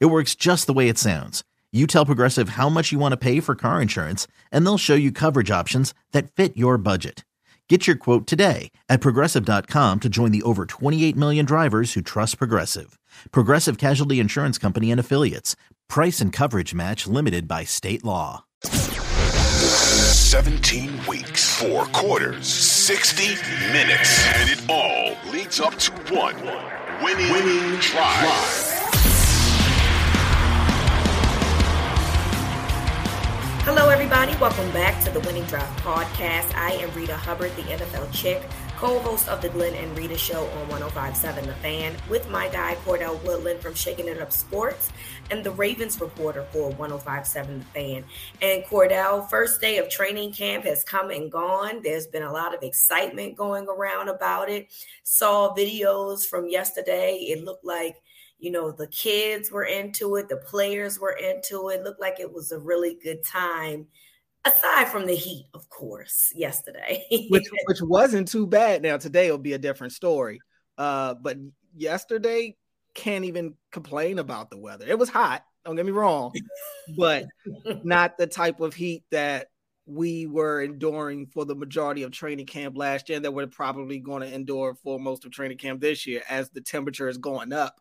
It works just the way it sounds. You tell Progressive how much you want to pay for car insurance, and they'll show you coverage options that fit your budget. Get your quote today at progressive.com to join the over 28 million drivers who trust Progressive. Progressive Casualty Insurance Company and Affiliates. Price and coverage match limited by state law. 17 weeks, four quarters, 60 minutes, and it all leads up to one winning, winning drive. Hello, everybody. Welcome back to the Winning Drive podcast. I am Reeta Hubbard, the NFL chick, co host of the Glenn and Reeta show on 1057 The Fan, with my guy, Cordell Woodland from Shaking It Up Sports and the Ravens reporter for 1057 The Fan. And Cordell, first day of training camp has come and gone. There's been a lot of excitement going around about it. Saw videos from yesterday. It looked like you know the kids were into it the players were into it looked like it was a really good time aside from the heat of course yesterday. Which which wasn't too bad. Now today will be a different story uh but yesterday can't even complain about the weather. It was hot don't get me wrong but not the type of heat that we were enduring for the majority of training camp last year that we're probably going to endure for most of training camp this year as the temperature is going up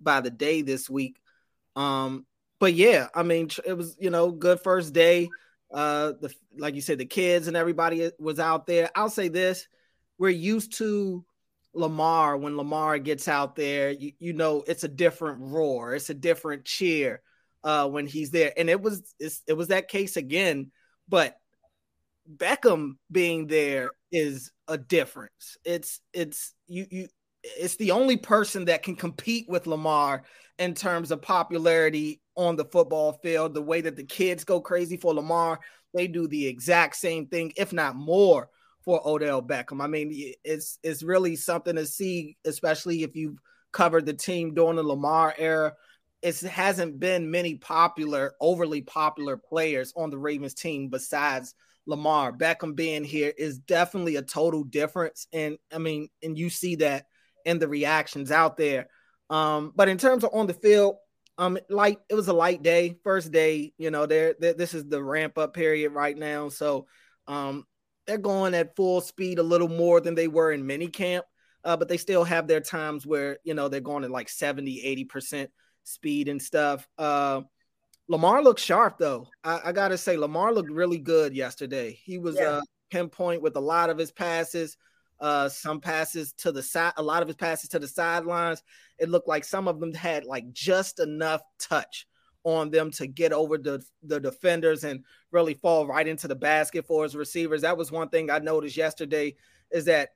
by the day this week. Um, but yeah, I mean, it was you know good first day. Uh, the like you said, the kids and everybody was out there. I'll say this: we're used to Lamar when Lamar gets out there. You, you know, it's a different roar, it's a different cheer uh, when he's there, and it was it was that case again. But Beckham being there is a difference. It's it's you you it's the only person that can compete with Lamar in terms of popularity on the football field. The way that the kids go crazy for Lamar, they do the exact same thing, if not more, for Odell Beckham. I mean, it's it's really something to see, especially if you've covered the team during the Lamar era. It hasn't been many popular, overly popular players on the Ravens team besides Lamar. Beckham being here is definitely a total difference. And I mean, and you see that and the reactions out there. Um, but in terms of on the field, um, light it was a light day, first day. You know, there this is the ramp up period right now, so um, they're going at full speed a little more than they were in mini camp. Uh, but they still have their times where you know they're going at like 70 80 percent speed and stuff uh lamar looked sharp though I, I, gotta say lamar looked really good yesterday he was yeah. uh pinpoint with a lot of his passes uh, some passes to the side, a lot of his passes to the sidelines. It looked like some of them had like just enough touch on them to get over the, the defenders and really fall right into the basket for his receivers. That was one thing I noticed yesterday is that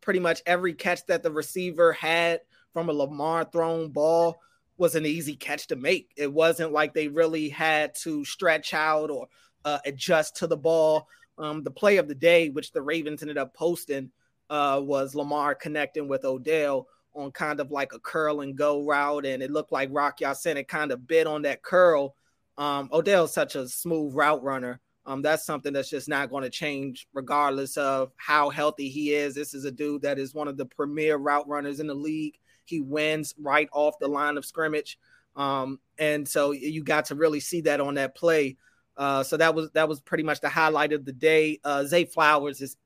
pretty much every catch that the receiver had from a Lamar thrown ball was an easy catch to make. It wasn't like they really had to stretch out or uh, adjust to the ball. Um, the play of the day, which the Ravens ended up posting, uh, was Lamar connecting with Odell on kind of like a curl and go route, and it looked like Rock Ya-Sin it kind of bit on that curl. Um, Odell's such a smooth route runner. Um, that's something that's just not going to change regardless of how healthy he is. This is a dude that is one of the premier route runners in the league. He wins right off the line of scrimmage. Um, and so you got to really see that on that play. Uh, so that was that was pretty much the highlight of the day. Uh, Zay Flowers is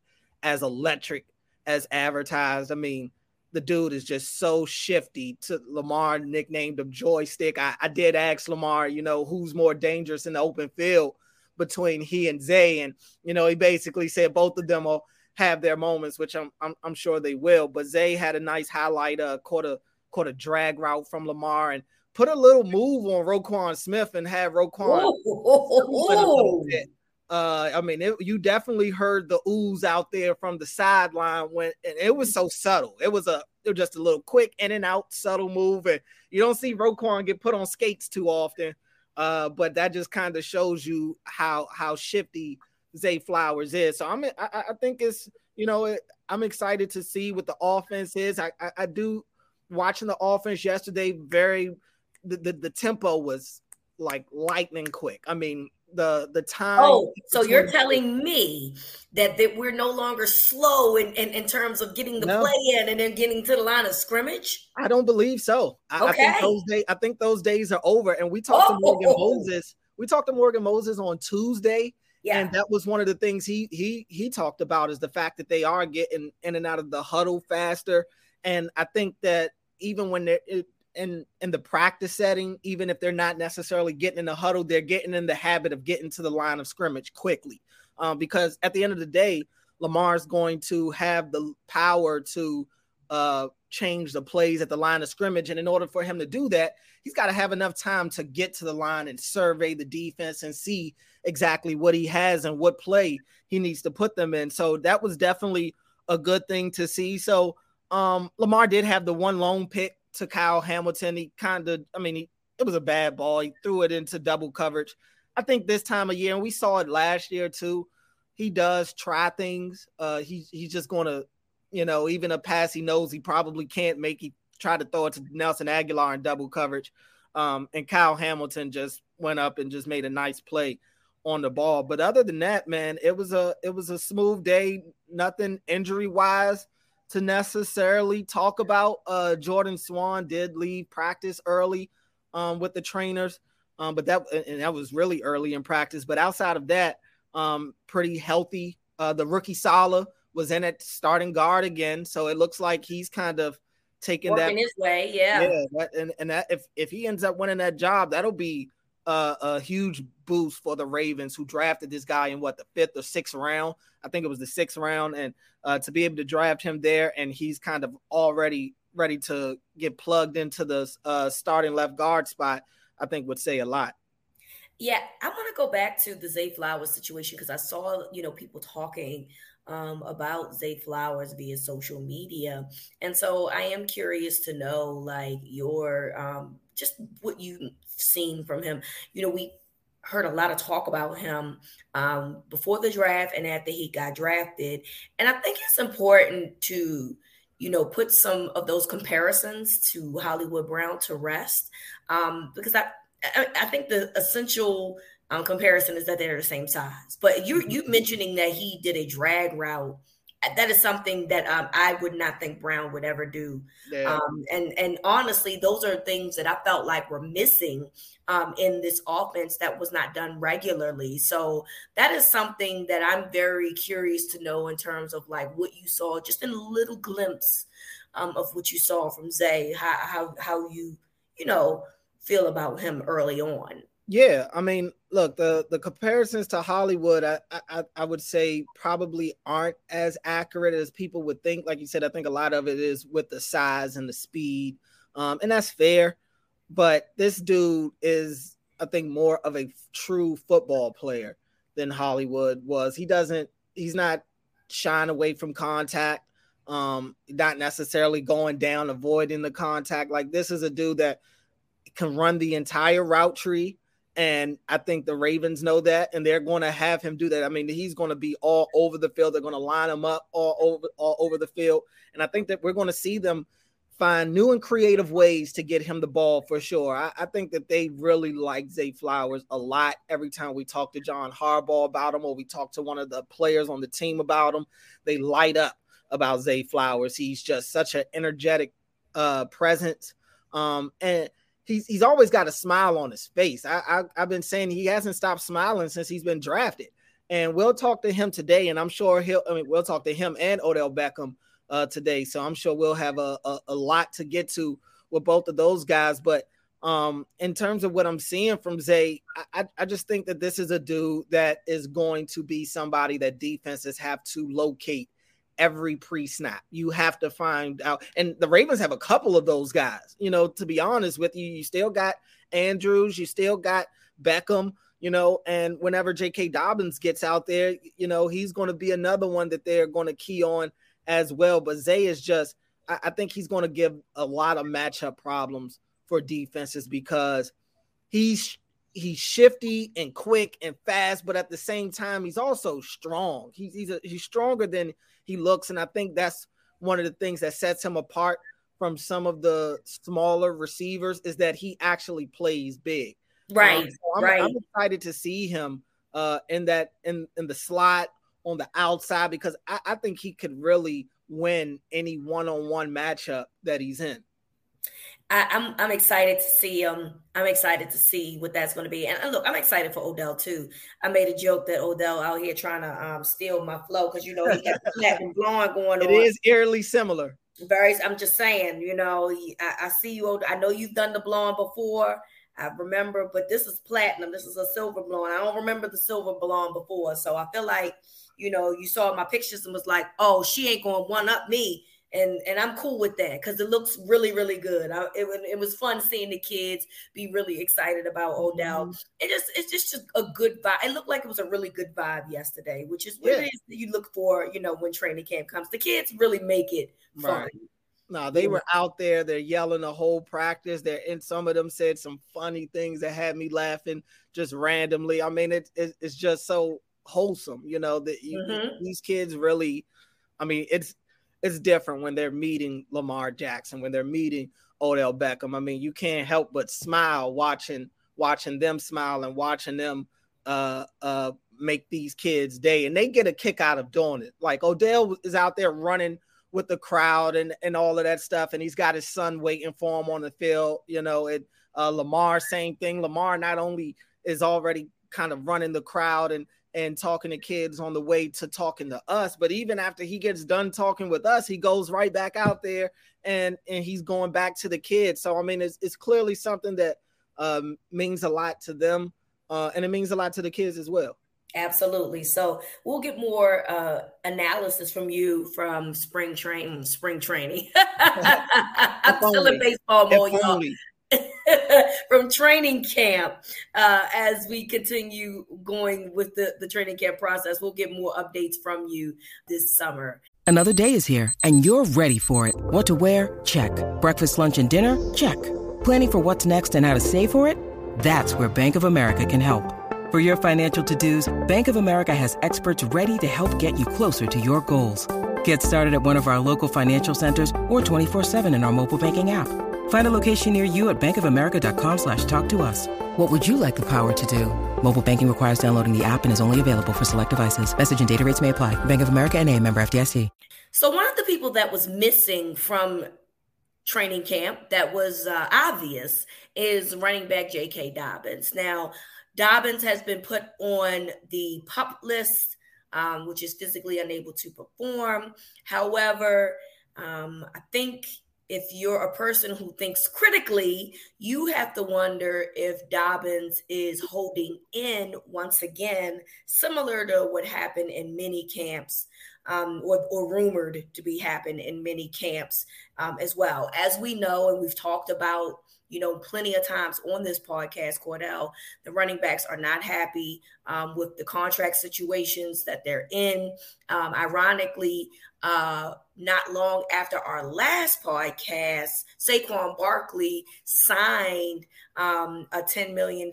as electric as advertised. I mean, the dude is just so shifty. To Lamar nicknamed him joystick. I, I did ask Lamar, you know, who's more dangerous in the open field between he and Zay, and you know, he basically said both of them will have their moments, which I'm I'm, I'm sure they will. But Zay had a nice highlight, uh, caught a caught a drag route from Lamar and put a little move on Roquan Smith and had Roquan uh, I mean, it, you definitely heard the ooze out there from the sideline when, and it was so subtle. It was a, it was just a little quick in and out, subtle move, and you don't see Roquan get put on skates too often. Uh, but that just kind of shows you how how shifty Zay Flowers is. So I'm I, I think it's you know I'm excited to see what the offense is. I I, I do watching the offense yesterday. Very the, the the tempo was like lightning quick. I mean the the time. Oh, so you're telling me that that we're no longer slow in, in, in terms of getting the no. play in and then getting to the line of scrimmage? I don't believe so. I, okay. I think those days I think those days are over. And we talked oh. to Morgan oh, oh. Moses. We talked to Morgan Moses on Tuesday. Yeah. And that was one of the things he he he talked about is the fact that they are getting in and out of the huddle faster. And I think that even when they're in in the practice setting, even if they're not necessarily getting in the huddle, they're getting in the habit of getting to the line of scrimmage quickly. Um, because at the end of the day, Lamar's going to have the power to uh, change the plays at the line of scrimmage. And in order for him to do that, he's got to have enough time to get to the line and survey the defense and see exactly what he has and what play he needs to put them in. So that was definitely a good thing to see. So um, Lamar did have the one lone pick to Kyle Hamilton. He kind of, I mean, he, it was a bad ball. He threw it into double coverage. I think this time of year, and we saw it last year too. He does try things. Uh, he's he's just going to, you know, even a pass he knows he probably can't make. He tried to throw it to Nelson Agholor in double coverage, um, and Kyle Hamilton just went up and just made a nice play on the ball. But other than that, man, it was a it was a smooth day. Nothing injury wise to necessarily talk about. Uh, Jordan Swan did leave practice early um, with the trainers, um, but that and that was really early in practice. But outside of that, um, pretty healthy. Uh, the rookie Saleh was in at starting guard again, so it looks like he's kind of taking Working that his way. Yeah, yeah. That, and and that if if he ends up winning that job, that'll be a, a huge boost for the Ravens, who drafted this guy in what the fifth or sixth round. I think it was the sixth round, and uh, to be able to draft him there, and he's kind of already ready to get plugged into the uh, starting left guard spot, I think would say a lot. Yeah, I want to go back to the Zay Flowers situation because I saw you know people talking um, about Zay Flowers via social media, and so I am curious to know like your um, just what you've seen from him. You know, we heard a lot of talk about him um, before the draft and after he got drafted. And I think it's important to, you know, put some of those comparisons to Hollywood Brown to rest um, because I, I, I think the essential um, comparison is that they're the same size. But you you mm-hmm. mentioning that he did a drag route that is something that um, I would not think Brown would ever do. Yeah. Um, and and honestly, those are things that I felt like were missing um, in this offense that was not done regularly. So that is something that I'm very curious to know in terms of like what you saw, just in a little glimpse um, of what you saw from Zay, how how how you you know feel about him early on. Yeah, I mean, look, the the comparisons to Hollywood, I, I I would say probably aren't as accurate as people would think. Like you said, I think a lot of it is with the size and the speed, um, and that's fair. But this dude is, I think, more of a true football player than Hollywood was. He doesn't, he's not shying away from contact, um, not necessarily going down, avoiding the contact. Like this is a dude that can run the entire route tree and I think the Ravens know that, and they're going to have him do that. I mean, he's going to be all over the field. They're going to line him up all over, all over the field, and I think that we're going to see them find new and creative ways to get him the ball for sure. I, I, think that they really like Zay Flowers a lot. Every time we talk to John Harbaugh about him, or we talk to one of the players on the team about him, they light up about Zay Flowers. He's just such an energetic uh, presence, um, and he's he's always got a smile on his face. I, I I've been saying he hasn't stopped smiling since he's been drafted. And we'll talk to him today, and I'm sure he'll. I mean, we'll talk to him and Odell Beckham uh, today. So I'm sure we'll have a, a, a lot to get to with both of those guys. But um, in terms of what I'm seeing from Zay, I, I just think that this is a dude that is going to be somebody that defenses have to locate every pre-snap. You have to find out, and the Ravens have a couple of those guys. You know, to be honest with you, you still got Andrews, you still got Beckham. You know, and whenever J.K. Dobbins gets out there, you know he's going to be another one that they're going to key on as well. But Zay is just, I, I think he's going to give a lot of matchup problems for defenses because he's he's shifty and quick and fast, but at the same time, he's also strong. He's he's a, he's stronger than he looks, and I think that's one of the things that sets him apart from some of the smaller receivers is that he actually plays big. Right. Um, so I'm, right. I'm excited to see him uh, in that in in the slot on the outside because I, I think he could really win any one-on-one matchup that he's in. I, am I'm, I'm excited to see um I'm excited to see what that's going to be. And look, I'm excited for Odell too. I made a joke that Odell out here trying to um steal my flow because you know he got and blonde going it on. It is eerily similar. Very. I'm just saying, you know, I, I see you. I know you've done the blonde before. I remember, but this is platinum. This is a silver blonde. I don't remember the silver blonde before, so I feel like you know you saw my pictures and was like, oh, she ain't going one up me and and I'm cool with that because it looks really really good. I, it, it was fun seeing the kids be really excited about Odell. Mm-hmm. It just it's just a good vibe. It looked like it was a really good vibe yesterday, which is what yeah. it is that you look for. You know when training camp comes, the kids really make it fun. Right. No, they were out there. They're yelling the whole practice. They're and some of them said some funny things that had me laughing just randomly. I mean, it, it it's just so wholesome, you know. That mm-hmm. these kids really, I mean, it's it's different when they're meeting Lamar Jackson, when they're meeting Odell Beckham. I mean, you can't help but smile watching watching them smile and watching them uh uh make these kids day and they get a kick out of doing it. Like Odell is out there running with the crowd and and all of that stuff and he's got his son waiting for him on the field, you know, it uh Lamar same thing. Lamar not only is already kind of running the crowd and and talking to kids on the way to talking to us. But even after he gets done talking with us, he goes right back out there and and he's going back to the kids. So I mean, it's it's clearly something that um, means a lot to them, uh, and it means a lot to the kids as well. Absolutely. So we'll get more uh, analysis from you from spring training. Spring training. I'm still in baseball mode, y'all. from training camp uh, as we continue going with the, the training camp process. We'll get more updates from you this summer. Another day is here, and you're ready for it. What to wear? Check. Breakfast, lunch, and dinner? Check. Planning for what's next and how to save for it? That's where Bank of America can help. For your financial to dos, Bank of America has experts ready to help get you closer to your goals. Get started at one of our local financial centers or 24 7 in our mobile banking app. Find a location near you at bankofamerica.com slash talk to us. What would you like the power to do? Mobile banking requires downloading the app and is only available for select devices. Message and data rates may apply. Bank of America and a member FDIC. So one of the people that was missing from training camp that was uh, obvious is running back J.K. Dobbins. Now, Dobbins has been put on the pup list, um, which is physically unable to perform. However, um, I think – if you're a person who thinks critically, you have to wonder if Dobbins is holding in once again, similar to what happened in many camps um, or, or, rumored to be happening in many camps um, as well. As we know, and we've talked about you know, plenty of times on this podcast, Cordell, the running backs are not happy um, with the contract situations that they're in. Um, ironically, uh, not long after our last podcast, Saquon Barkley signed um, a $10 million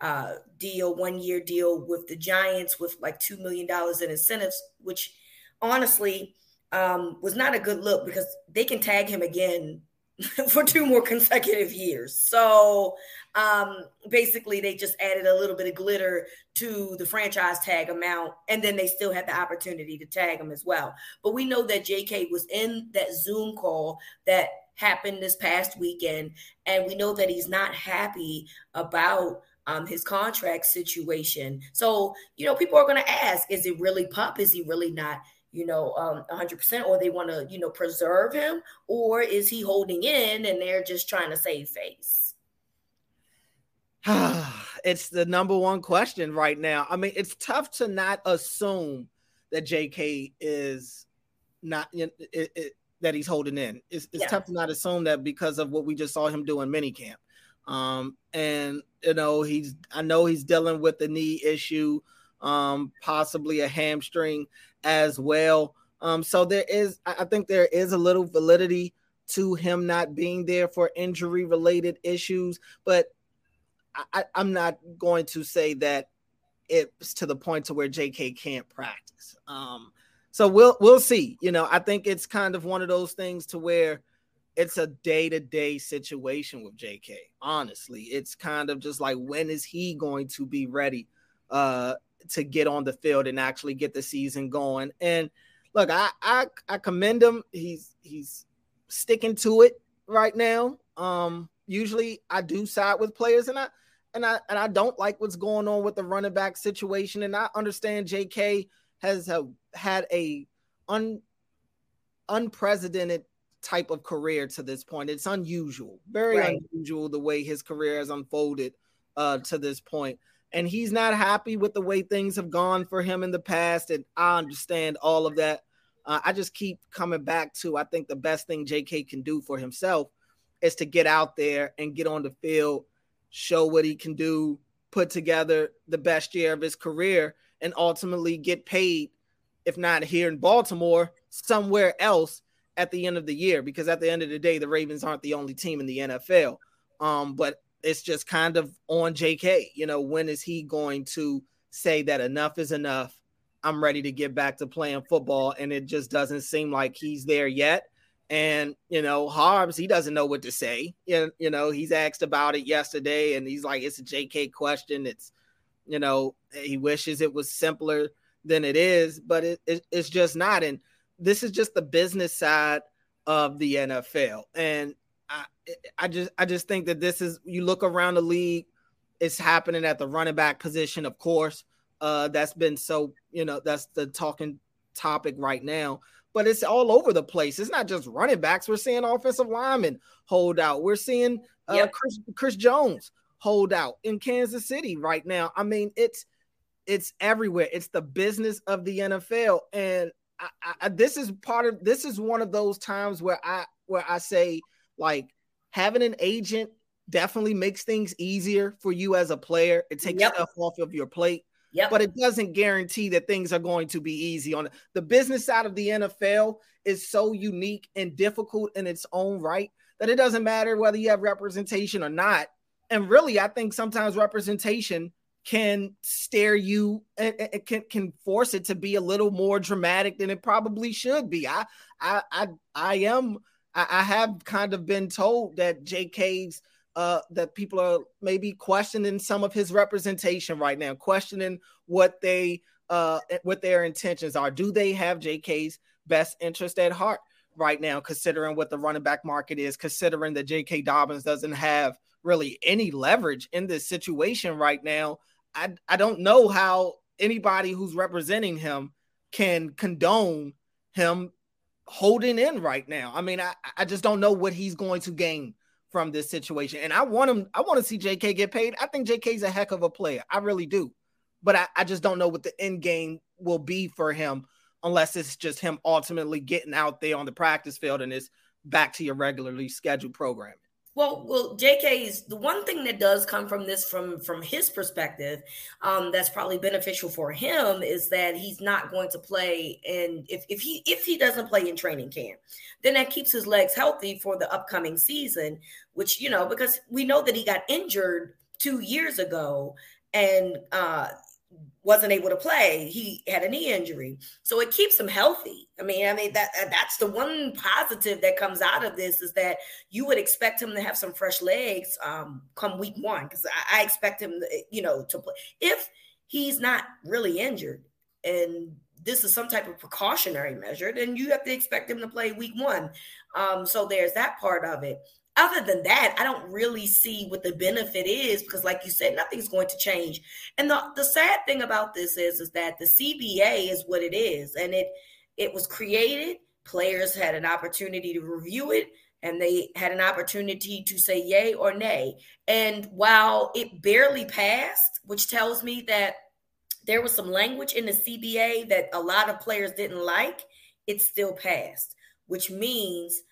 uh, deal, one year deal with the Giants with like $2 million in incentives, which honestly um, was not a good look because they can tag him again for two more consecutive years. So um, basically, they just added a little bit of glitter to the franchise tag amount, and then they still had the opportunity to tag him as well. But we know that JK was in that Zoom call that happened this past weekend, and we know that he's not happy about um, his contract situation. So, you know, people are going to ask, is it really pup? Is he really not? You know, um, 100%, or they want to, you know, preserve him, or is he holding in and they're just trying to save face? it's the number one question right now. I mean, it's tough to not assume that JK is not it, it, that he's holding in. It's, it's yeah. tough to not assume that because of what we just saw him do in minicamp. Um, and you know, he's I know he's dealing with the knee issue, um, possibly a hamstring as well. Um, so there is, I think there is a little validity to him not being there for injury related issues, but I, I'm not going to say that it's to the point to where JK can't practice. Um, so we'll we'll see. You know, I think it's kind of one of those things to where it's a day-to-day situation with JK. Honestly, it's kind of just like when is he going to be ready uh to get on the field and actually get the season going? And look, I I, I commend him. He's he's sticking to it right now. Um usually I do side with players and I and I and I don't like what's going on with the running back situation. And I understand JK has a, had a un, unprecedented type of career to this point. It's unusual, very right. unusual the way his career has unfolded uh, to this point. And he's not happy with the way things have gone for him in the past. And I understand all of that. Uh, I just keep coming back to I think the best thing JK can do for himself is to get out there and get on the field show what he can do, put together the best year of his career, and ultimately get paid, if not here in Baltimore, somewhere else at the end of the year. Because at the end of the day, the Ravens aren't the only team in the NFL. Um, but it's just kind of on JK. You know, when is he going to say that enough is enough? I'm ready to get back to playing football. And it just doesn't seem like he's there yet. And you know, Harbs, he doesn't know what to say. You, know, he's asked about it yesterday, and he's like, "It's a JK question. It's, you know, he wishes it was simpler than it is, but it, it, it's just not." And this is just the business side of the NFL, and I, I just, I just think that this is. You look around the league, it's happening at the running back position, of course. Uh, that's been so, you know, that's the talking topic right now but it's all over the place. It's not just running backs. We're seeing offensive linemen hold out. We're seeing uh, yep. Chris, Chris Jones hold out in Kansas City right now. I mean, it's it's everywhere. It's the business of the NFL, and I, I, this is part of this is one of those times where I where I say like having an agent definitely makes things easier for you as a player. It takes yep. stuff off of your plate. Yep. But it doesn't guarantee that things are going to be easy on. The business side of the NFL is so unique and difficult in its own right that it doesn't matter whether you have representation or not. And really, I think sometimes representation can stare you and can can force it to be a little more dramatic than it probably should be. I I I, I am I, I have kind of been told that JK's uh, that people are maybe questioning some of his representation right now, questioning what they uh, what their intentions are. Do they have JK's best interest at heart right now, considering what the running back market is, considering that JK Dobbins doesn't have really any leverage in this situation right now? I, I don't know how anybody who's representing him can condone him holding in right now. I mean, I, I just don't know what he's going to gain from this situation. And I want him, I want to see JK get paid. I think JK's a heck of a player. I really do. But I, I just don't know what the end game will be for him unless it's just him ultimately getting out there on the practice field and it's back to your regularly scheduled programming. Well, well, JK's the one thing that does come from this from from his perspective, um, that's probably beneficial for him is that he's not going to play and if, if he if he doesn't play in training camp, then that keeps his legs healthy for the upcoming season, which you know, because we know that he got injured two years ago and uh wasn't able to play. He had a knee injury, so it keeps him healthy. I mean, I mean that that's the one positive that comes out of this is that you would expect him to have some fresh legs um, come week one because I, I, expect him, to, you know, to play if he's not really injured and this is some type of precautionary measure, then you have to expect him to play week one. Um, so there's that part of it other than that, I don't really see what the benefit is because, like you said, nothing's going to change. And the, the sad thing about this is, is that the CBA is what it is, and it it was created. Players had an opportunity to review it, and they had an opportunity to say yay or nay. And while it barely passed, which tells me that there was some language in the CBA that a lot of players didn't like, it still passed, which means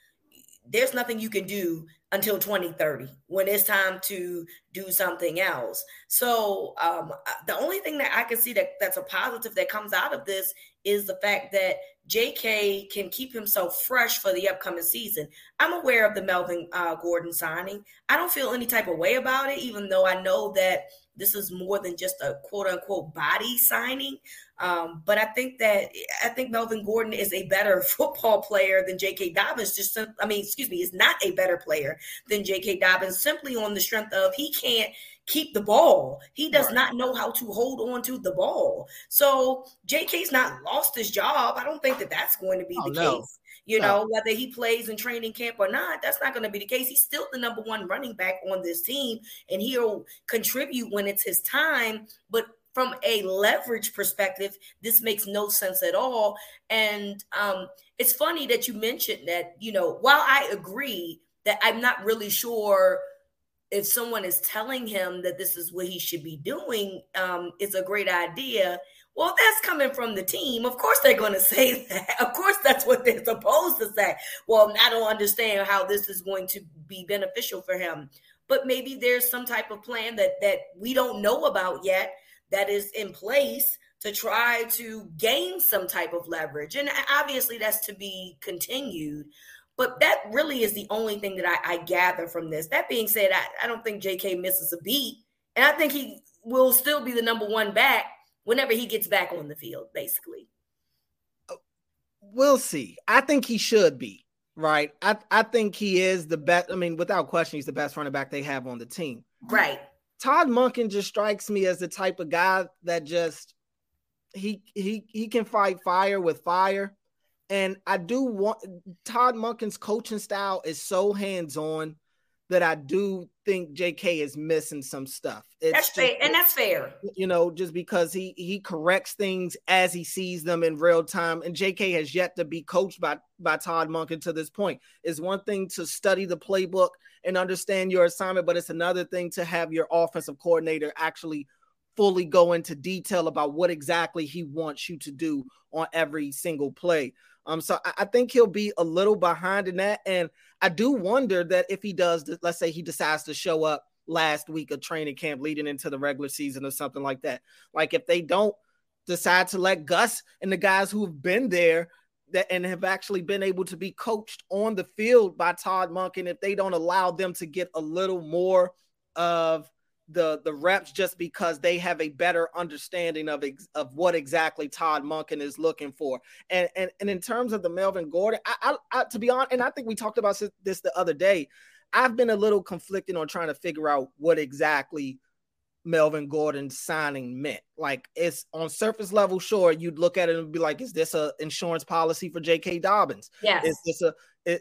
there's nothing you can do until 2030 when it's time to do something else. So um, uh, the only thing that I can see that that's a positive that comes out of this is the fact that JK can keep himself fresh for the upcoming season. I'm aware of the Melvin uh, Gordon signing. I don't feel any type of way about it, even though I know that this is more than just a quote unquote body signing. Um, but I think that I think Melvin Gordon is a better football player than J.K. Dobbins. Just, I mean, excuse me, is not a better player than J.K. Dobbins simply on the strength of he can't keep the ball. He does right. not know how to hold on to the ball. So J.K.'s not lost his job. I don't think that that's going to be oh, the no. case. You no. know, whether he plays in training camp or not, that's not going to be the case. He's still the number one running back on this team, and he'll contribute when it's his time. But from a leverage perspective, this makes no sense at all. And um, it's funny that you mentioned that, you know, while I agree that I'm not really sure if someone is telling him that this is what he should be doing, um, it's a great idea. Well, that's coming from the team. Of course, they're going to say that. Of course, that's what they're supposed to say. Well, I don't understand how this is going to be beneficial for him. But maybe there's some type of plan that that we don't know about yet that is in place to try to gain some type of leverage. And obviously, that's to be continued. But that really is the only thing that I, I gather from this. That being said, I, I don't think JK misses a beat. And I think he will still be the number one back whenever he gets back on the field, basically. Uh, we'll see. I think he should be, right? I, I think he is the best. I mean, without question, he's the best running back they have on the team. Right. Todd Monken just strikes me as the type of guy that just he he he can fight fire with fire. And I do want Todd Monken's coaching style is so hands-on that I do think JK is missing some stuff. It's that's just, fair, and that's fair. You know, just because he he corrects things as he sees them in real time, and JK has yet to be coached by by Todd Munkin to this point. It's one thing to study the playbook and understand your assignment, but it's another thing to have your offensive coordinator actually fully go into detail about what exactly he wants you to do on every single play. Um, so I, I think he'll be a little behind in that, and I do wonder that if he does, let's say he decides to show up last week of training camp leading into the regular season or something like that. Like if they don't decide to let Gus and the guys who've been there that and have actually been able to be coached on the field by Todd Monk, and if they don't allow them to get a little more of the the reps just because they have a better understanding of ex, of what exactly Todd Monken is looking for. And and, and in terms of the Melvin Gordon, I, I, I to be honest, and I think we talked about this the other day. I've been a little conflicted on trying to figure out what exactly Melvin Gordon signing meant. Like it's on surface level, sure, you'd look at it and be like, is this a insurance policy for J.K. Dobbins? Yes. Is this a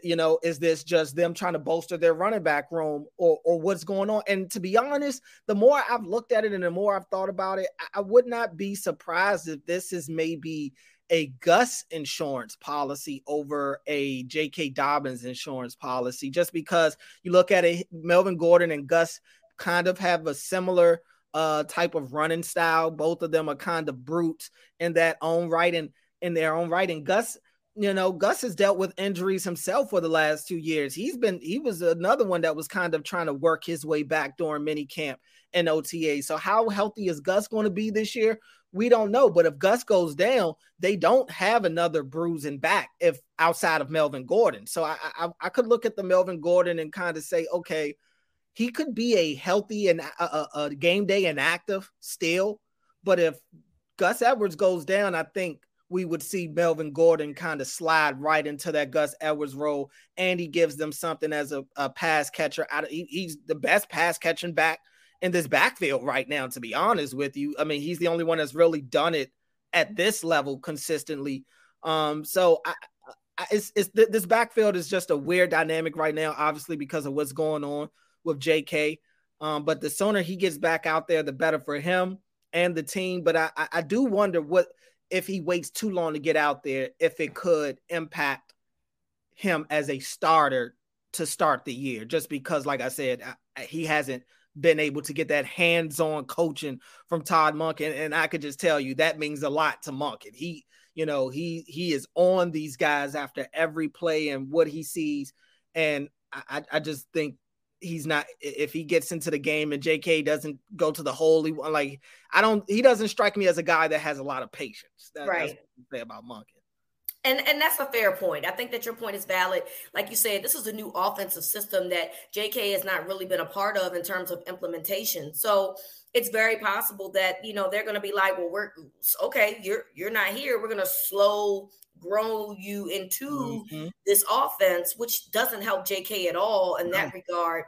you know, is this just them trying to bolster their running back room or or what's going on? And to be honest, the more I've looked at it and the more I've thought about it, I, would not be surprised if this is maybe a Gus insurance policy over a J.K. Dobbins insurance policy, just because you look at it, Melvin Gordon and Gus kind of have a similar uh type of running style. Both of them are kind of brutes in that own right and in their own right. And Gus, you know, Gus has dealt with injuries himself for the last two years. He's been he was another one that was kind of trying to work his way back during mini camp and OTA. So how healthy is Gus going to be this year? We don't know. But if Gus goes down, they don't have another bruising back if outside of Melvin Gordon. So I I, I could look at the Melvin Gordon and kind of say, okay, he could be a healthy and a, a, game day inactive still. But if Gus Edwards goes down, I think we would see Melvin Gordon kind of slide right into that Gus Edwards role, and he gives them something as a, a pass catcher. Out of, he, he's the best pass catching back in this backfield right now. To be honest with you, I mean he's the only one that's really done it at this level consistently. Um, so I, I, it's, it's this backfield is just a weird dynamic right now, obviously because of what's going on with JK. Um, but the sooner he gets back out there, the better for him and the team. But I, I do wonder what if he waits too long to get out there, if it could impact him as a starter to start the year, just because, like I said, he hasn't been able to get that hands-on coaching from Todd Monken, and I could just tell you that means a lot to Monken. He, you know, he he is on these guys after every play and what he sees, and I, I just think he's not if he gets into the game and JK doesn't go to the hole. He like I don't he doesn't strike me as a guy that has a lot of patience. That, right. That's what say about Monken. And and that's a fair point. I think that your point is valid. Like you said, this is a new offensive system that JK has not really been a part of in terms of implementation. So it's very possible that you know they're going to be like, well, we're okay. You're you're not here. We're going to slow grow you into mm-hmm. this offense, which doesn't help JK at all in that regard.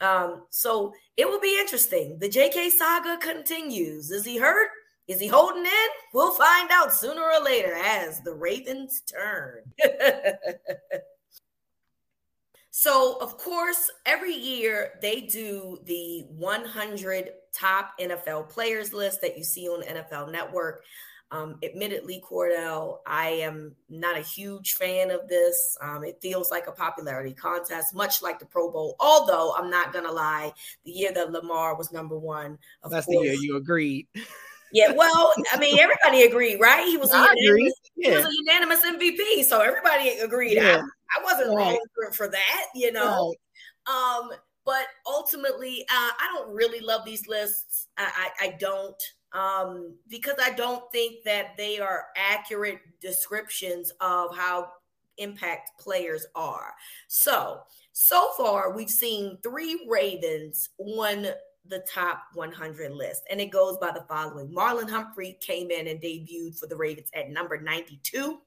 Um, so it will be interesting. The JK saga continues. Is he hurt? Is he holding in? We'll find out sooner or later as the Ravens turn. so, of course, every year they do the 100 top NFL players list that you see on NFL Network. Um, admittedly, Cordell, I am not a huge fan of this. Um, it feels like a popularity contest, much like the Pro Bowl. Although I'm not gonna lie, the year that Lamar was number one, that's course, the year you agreed. Yeah, well, I mean, everybody agreed, right? He was, a unanimous, yeah. he was a unanimous MVP, so everybody agreed. Yeah. I, I, wasn't right. wrong for, that, you know. Right. Um, but ultimately, uh, I don't really love these lists. I, I, I don't um, because I don't think that they are accurate descriptions of how impact players are. So, so far, we've seen three Ravens on the top 100 list, and it goes by the following Marlon Humphrey came in and debuted for the Ravens at number 92.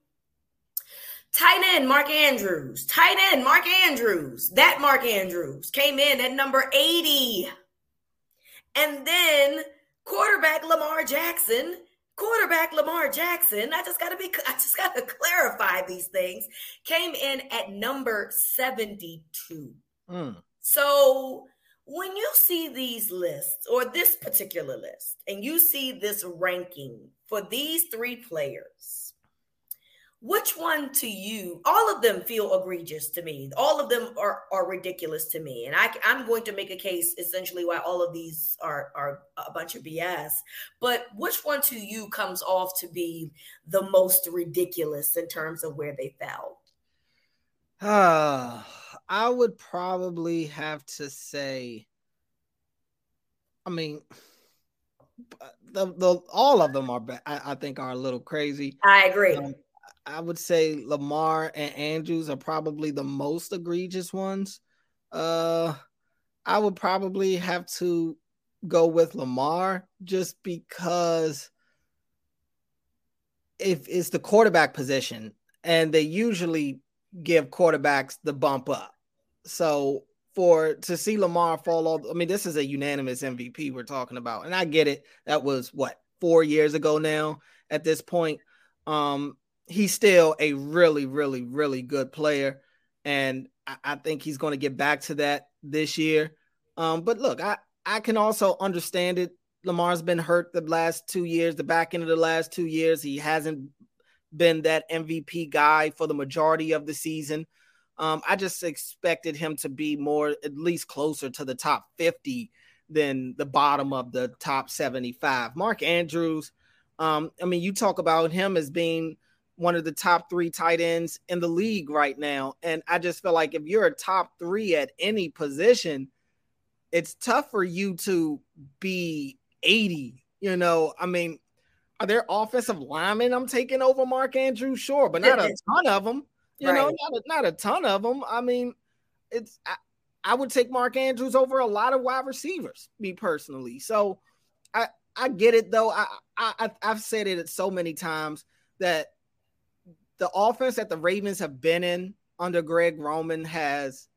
Tight end Mark Andrews, tight end Mark Andrews, that Mark Andrews came in at number 80. And then quarterback Lamar Jackson, quarterback Lamar Jackson, I just got to be I just got to clarify these things, came in at number 72. Mm. So when you see these lists or this particular list and you see this ranking for these three players, which one to you all of them feel egregious to me. All of them are are ridiculous to me. And I, i'm going to make a case essentially why all of these are are a bunch of bs but which one to you comes off to be the most ridiculous in terms of where they fell? Uh, i would probably have to say i mean the, the all of them are I, I think are a little crazy i agree um, I would say Lamar and Andrews are probably the most egregious ones. Uh, I would probably have to go with Lamar just because if it's the quarterback position and they usually give quarterbacks the bump up. So for to see Lamar fall off, I mean, this is a unanimous MVP we're talking about. And I get it. That was what four years ago now at this point. Um, he's still a really, really, really good player. And I, I think he's going to get back to that this year. Um, but look, I, I can also understand it. Lamar's been hurt the last two years, the back end of the last two years. He hasn't been that MVP guy for the majority of the season. Um, I just expected him to be more, at least closer to the top 50 than the bottom of the top 75. Mark Andrews, um, I mean, you talk about him as being one of the top three tight ends in the league right now. And I just feel like if you're a top three at any position, it's tough for you to be 80. You know, I mean, are there offensive linemen I'm taking over Mark Andrews? Sure, but not a ton of them. You right. know, not a, not a ton of them. I mean, it's I, I would take Mark Andrews over a lot of wide receivers, me personally. So I I get it though. I, I I've said it so many times that the offense that the Ravens have been in under Greg Roman has,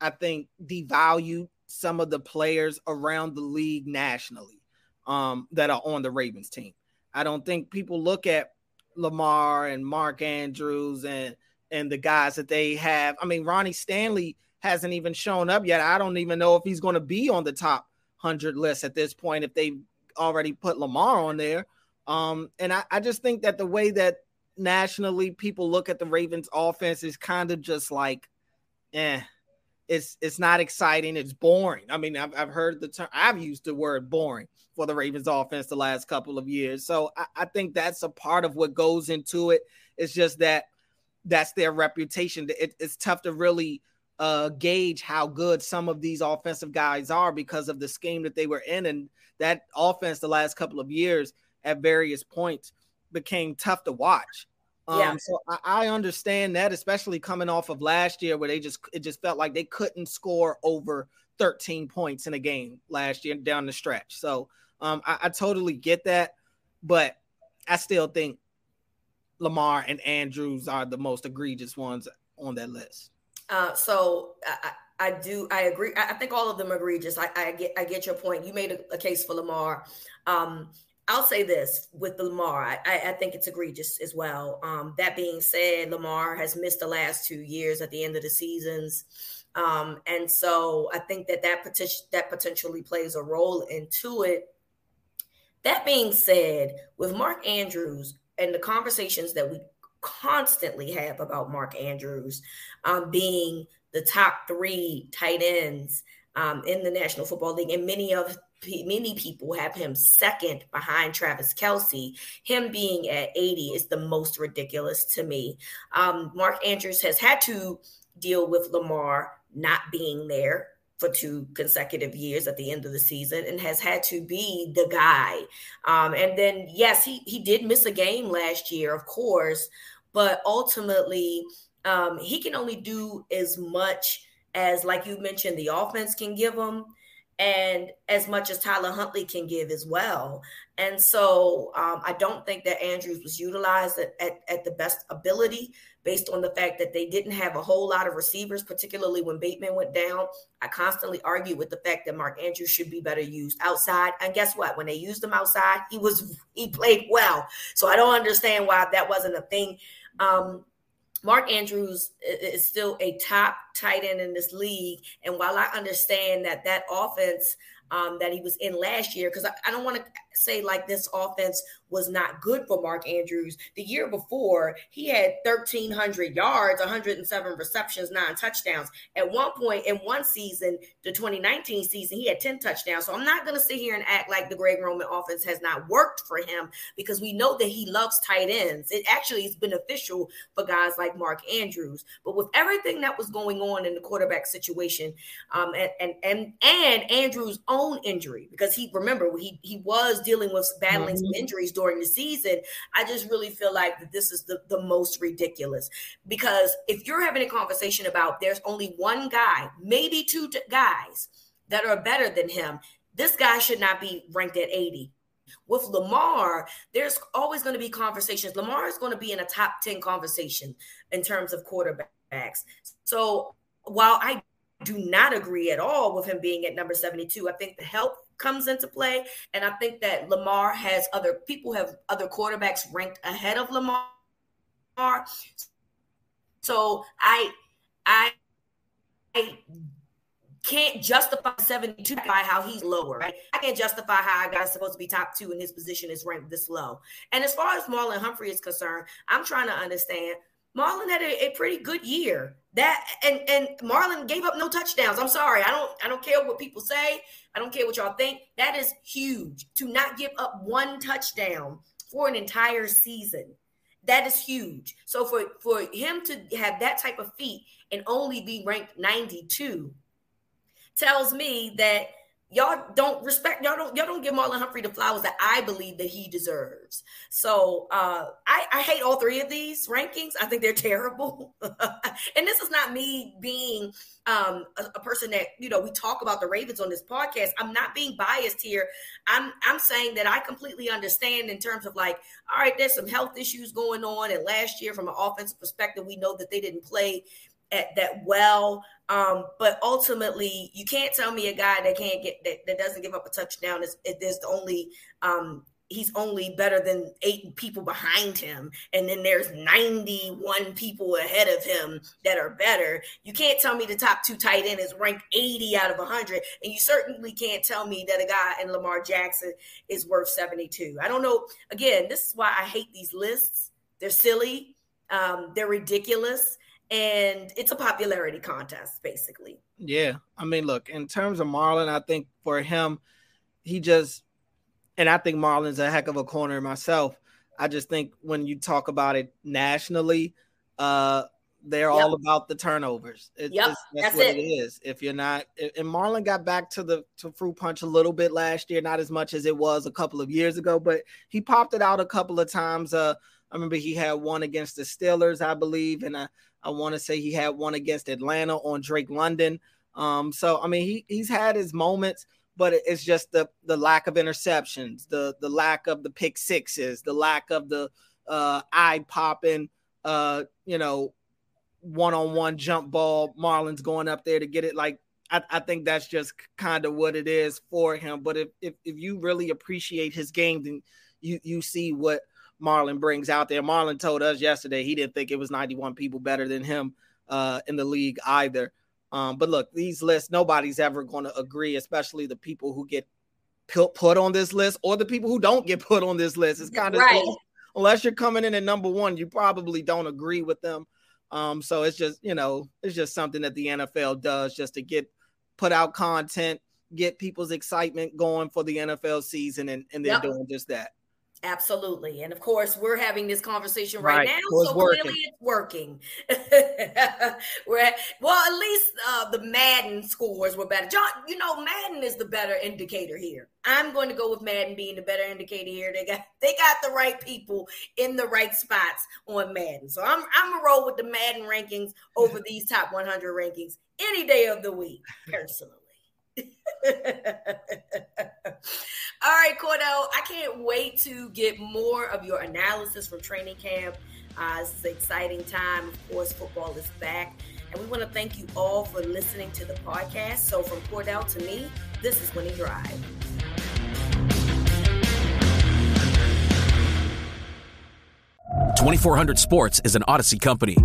I think, devalued some of the players around the league nationally um, that are on the Ravens team. I don't think people look at Lamar and Mark Andrews and and the guys that they have. I mean, Ronnie Stanley hasn't even shown up yet. I don't even know if he's going to be on the top hundred list at this point if they've already put Lamar on there. Um, and I, I just think that the way that nationally people look at the Ravens offense is kind of just like, eh, it's it's not exciting. It's boring. I mean, I've, I've heard the term. I've used the word boring for the Ravens offense the last couple of years. So I, I think that's a part of what goes into it. It's just that that's their reputation. It, it's tough to really uh, gauge how good some of these offensive guys are because of the scheme that they were in. And that offense, the last couple of years, at various points, became tough to watch. Um, yeah. So I, I, understand that, especially coming off of last year where they just it just felt like they couldn't score over 13 points in a game last year down the stretch. So um, I, I totally get that, but I still think Lamar and Andrews are the most egregious ones on that list. Uh, so I, I, do I agree. I think all of them are egregious. I, I get I get your point. You made a, a case for Lamar. Um, I'll say this with Lamar, I, I, think it's egregious as well. Um, that being said, Lamar has missed the last two years at the end of the seasons, um, and so I think that that potential that potentially plays a role into it. That being said, with Mark Andrews and the conversations that we constantly have about Mark Andrews um, being the top three tight ends um, in the National Football League, and many of many people have him second behind Travis Kelce. Him being at 80 is the most ridiculous to me. Um, Mark Andrews has had to deal with Lamar not being there for two consecutive years at the end of the season and has had to be the guy. Um, and then, yes, he, he did miss a game last year, of course, but ultimately, um, he can only do as much as, like you mentioned, the offense can give him and as much as Tyler Huntley can give as well. And so um, I don't think that Andrews was utilized at, at, at, the best ability based on the fact that they didn't have a whole lot of receivers, particularly when Bateman went down. I constantly argue with the fact that Mark Andrews should be better used outside. And guess what? When they used him outside, he was he played well. So I don't understand why that wasn't a thing. Um, Mark Andrews is still a top tight end in this league. And while I understand that that offense um, that he was in last year, because I, I, don't want to say like this offense was not good for Mark Andrews. The year before, he had 1,300 yards, 107 receptions, nine touchdowns. At one point in one season, the 2019 season, he had 10 touchdowns. So I'm not going to sit here and act like the Greg Roman offense has not worked for him because we know that he loves tight ends. It actually is beneficial for guys like Mark Andrews. But with everything that was going on in the quarterback situation, um, and, and and and Andrews' own injury, because he remember he he was dealing with battling mm-hmm. some injuries during the season, I just really feel like that this is the, the most ridiculous. Because if you're having a conversation about there's only one guy, maybe two guys that are better than him, this guy should not be ranked at 80. With Lamar, there's always going to be conversations. Lamar is going to be in a top 10 conversation in terms of quarterbacks. So while I do not agree at all with him being at number 72, I think the help comes into play. And I think that Lamar has other people have other quarterbacks ranked ahead of Lamar. So I I I can't justify 72 by how he's lower, right? I can't justify how a guy's supposed to be top two and his position is ranked this low. And as far as Marlon Humphrey is concerned, I'm trying to understand Marlon had a, a, pretty good year. That and and Marlon gave up no touchdowns. I'm sorry. I don't I don't care what people say. I don't care what y'all think. That is huge to not give up one touchdown for an entire season. That is huge. So for for him to have that type of feat and only be ranked 92 tells me that y'all don't respect y'all don't y'all don't give Marlon Humphrey the flowers that I believe that he deserves. So uh, I, I hate all three of these rankings. I think they're terrible. and this is not me being um, a, a, person that you know we talk about the Ravens on this podcast. I'm not being biased here. I'm I'm saying that I completely understand in terms of like, all right, there's some health issues going on, and last year from an offensive perspective, we know that they didn't play at that well. Um, but ultimately, you can't tell me a guy that can't get that, that doesn't give up a touchdown is, is the only um, he's only better than eight people behind him, and then there's 91 people ahead of him that are better. You can't tell me the top two tight end is ranked 80 out of 100, and you certainly can't tell me that a guy in Lamar Jackson is worth 72. I don't know. Again, this is why I hate these lists. They're silly. Um, they're ridiculous and it's a popularity contest basically. Yeah, I mean, look, in terms of Marlon, I think for him, he just, and I think Marlon's a heck of a corner myself. I just think when you talk about it nationally, uh, they're yep. all about the turnovers. It, yep, that's, that's, what it. it is. If you're not, and Marlon got back to the to fruit punch a little bit last year, not as much as it was a couple of years ago, but he popped it out a couple of times. Uh, I remember he had one against the Steelers, I believe, and I, I want to say he had one against Atlanta on Drake London. Um, so I mean, he he's had his moments, but it's just the the lack of interceptions, the the lack of the pick sixes, the lack of the uh, eye popping, uh, you know, one on one jump ball. Marlon's going up there to get it. Like I, I think that's just kind of what it is for him. But if, if if you really appreciate his game, then you you see what Marlon brings out there. Marlon told us yesterday he didn't think it was 91 people better than him uh, in the league either. Um, but look, these lists, nobody's ever going to agree, especially the people who get put on this list or the people who don't get put on this list. It's kind of right. unless you're coming in at number one, you probably don't agree with them. Um, so it's just, you know, it's just something that the NFL does just to get put out content, get people's excitement going for the NFL season, and, and they're yep. doing just that. Absolutely. And of course, we're having this conversation right, right. now. So, so clearly it's working. we're at, well, at least uh, the Madden scores were better. John, you know, Madden is the better indicator here. I'm going to go with Madden being the better indicator here. They got they got the right people in the right spots on Madden. So I'm I'm gonna roll with the Madden rankings over these top 100 rankings any day of the week, personally. All right, Cordell, I can't wait to get more of your analysis from training camp. Uh, is an exciting time. Of course, football is back. And we want to thank you all for listening to the podcast. So, from Cordell to me, this is Winning Drive. Twenty four hundred Sports is an Audacy company.